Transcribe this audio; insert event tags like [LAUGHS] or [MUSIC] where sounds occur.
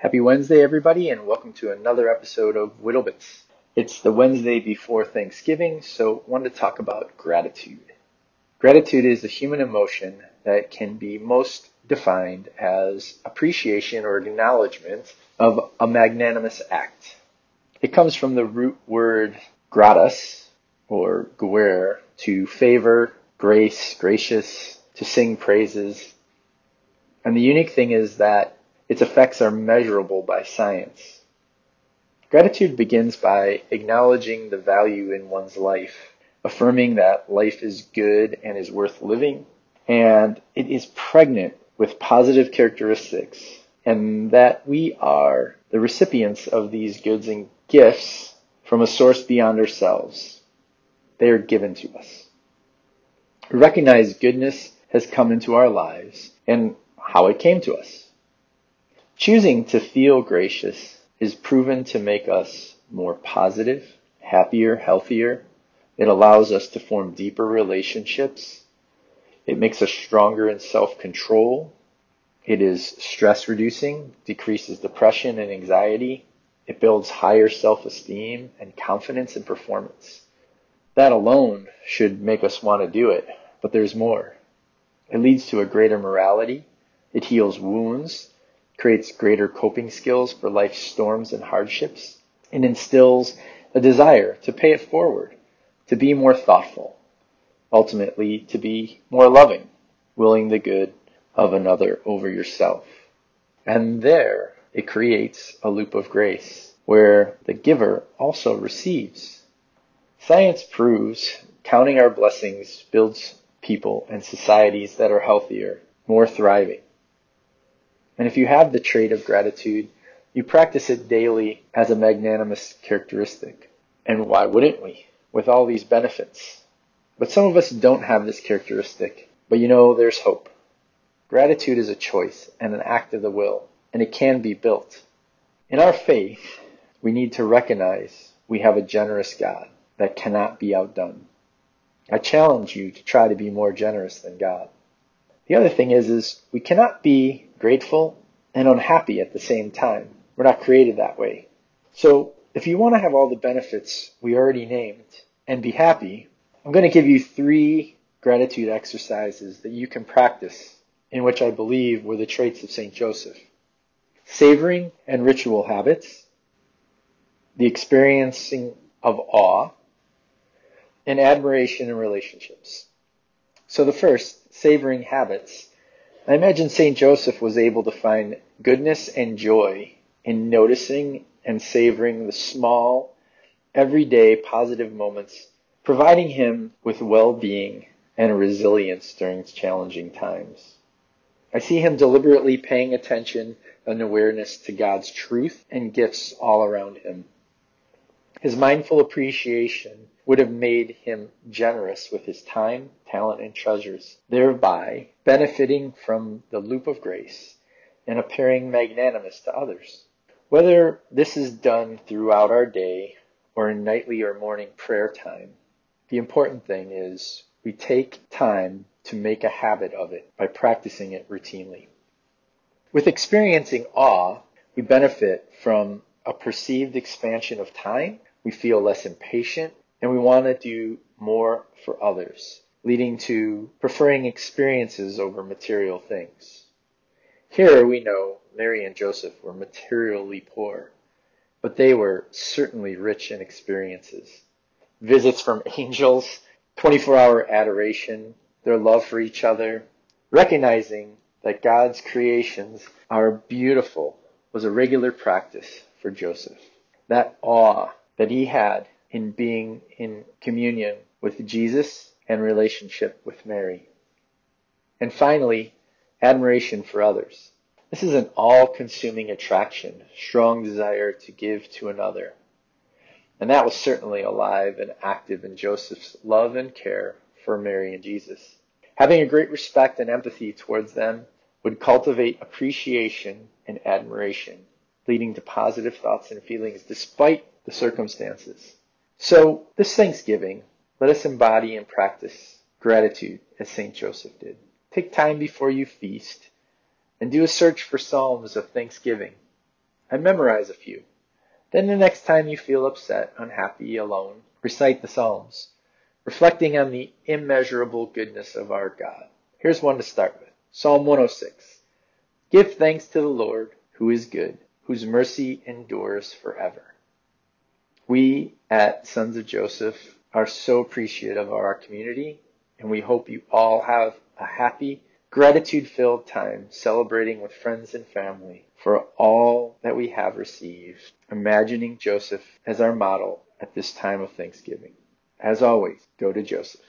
Happy Wednesday, everybody, and welcome to another episode of Whittlebits. It's the Wednesday before Thanksgiving, so I wanted to talk about gratitude. Gratitude is a human emotion that can be most defined as appreciation or acknowledgement of a magnanimous act. It comes from the root word gratus or guere to favor, grace, gracious, to sing praises. And the unique thing is that its effects are measurable by science. Gratitude begins by acknowledging the value in one's life, affirming that life is good and is worth living, and it is pregnant with positive characteristics, and that we are the recipients of these goods and gifts from a source beyond ourselves. They are given to us. Recognize goodness has come into our lives and how it came to us. Choosing to feel gracious is proven to make us more positive, happier, healthier. It allows us to form deeper relationships. It makes us stronger in self-control. It is stress reducing, decreases depression and anxiety. It builds higher self-esteem and confidence in performance. That alone should make us want to do it, but there's more. It leads to a greater morality. It heals wounds creates greater coping skills for life's storms and hardships, and instills a desire to pay it forward, to be more thoughtful, ultimately to be more loving, willing the good of another over yourself. And there it creates a loop of grace where the giver also receives. Science proves counting our blessings builds people and societies that are healthier, more thriving. And if you have the trait of gratitude, you practice it daily as a magnanimous characteristic. And why wouldn't we? With all these benefits. But some of us don't have this characteristic. But you know, there's hope. Gratitude is a choice and an act of the will, and it can be built. In our faith, we need to recognize we have a generous God that cannot be outdone. I challenge you to try to be more generous than God. The other thing is, is we cannot be grateful and unhappy at the same time. We're not created that way. So if you want to have all the benefits we already named and be happy, I'm going to give you three gratitude exercises that you can practice in which I believe were the traits of St. Joseph. Savoring and ritual habits, the experiencing of awe, and admiration in relationships. So the first, savoring habits, I imagine St. Joseph was able to find goodness and joy in noticing and savoring the small, everyday positive moments, providing him with well-being and resilience during challenging times. I see him deliberately paying attention and awareness to God's truth and gifts all around him. His mindful appreciation would have made him generous with his time, talent, and treasures, thereby benefiting from the loop of grace and appearing magnanimous to others. Whether this is done throughout our day or in nightly or morning prayer time, the important thing is we take time to make a habit of it by practicing it routinely. With experiencing awe, we benefit from a perceived expansion of time. We feel less impatient and we want to do more for others, leading to preferring experiences over material things. Here we know Mary and Joseph were materially poor, but they were certainly rich in experiences. Visits from [LAUGHS] angels, 24 hour adoration, their love for each other, recognizing that God's creations are beautiful was a regular practice for Joseph. That awe that he had in being in communion with Jesus and relationship with Mary. And finally, admiration for others. This is an all-consuming attraction, strong desire to give to another. And that was certainly alive and active in Joseph's love and care for Mary and Jesus. Having a great respect and empathy towards them would cultivate appreciation and admiration, leading to positive thoughts and feelings despite the circumstances. So this Thanksgiving, let us embody and practice gratitude as St. Joseph did. Take time before you feast and do a search for Psalms of thanksgiving. and memorize a few. Then the next time you feel upset, unhappy, alone, recite the Psalms, reflecting on the immeasurable goodness of our God. Here's one to start with. Psalm 106. Give thanks to the Lord, who is good, whose mercy endures forever. We at Sons of Joseph are so appreciative of our community, and we hope you all have a happy, gratitude filled time celebrating with friends and family for all that we have received, imagining Joseph as our model at this time of Thanksgiving. As always, go to Joseph.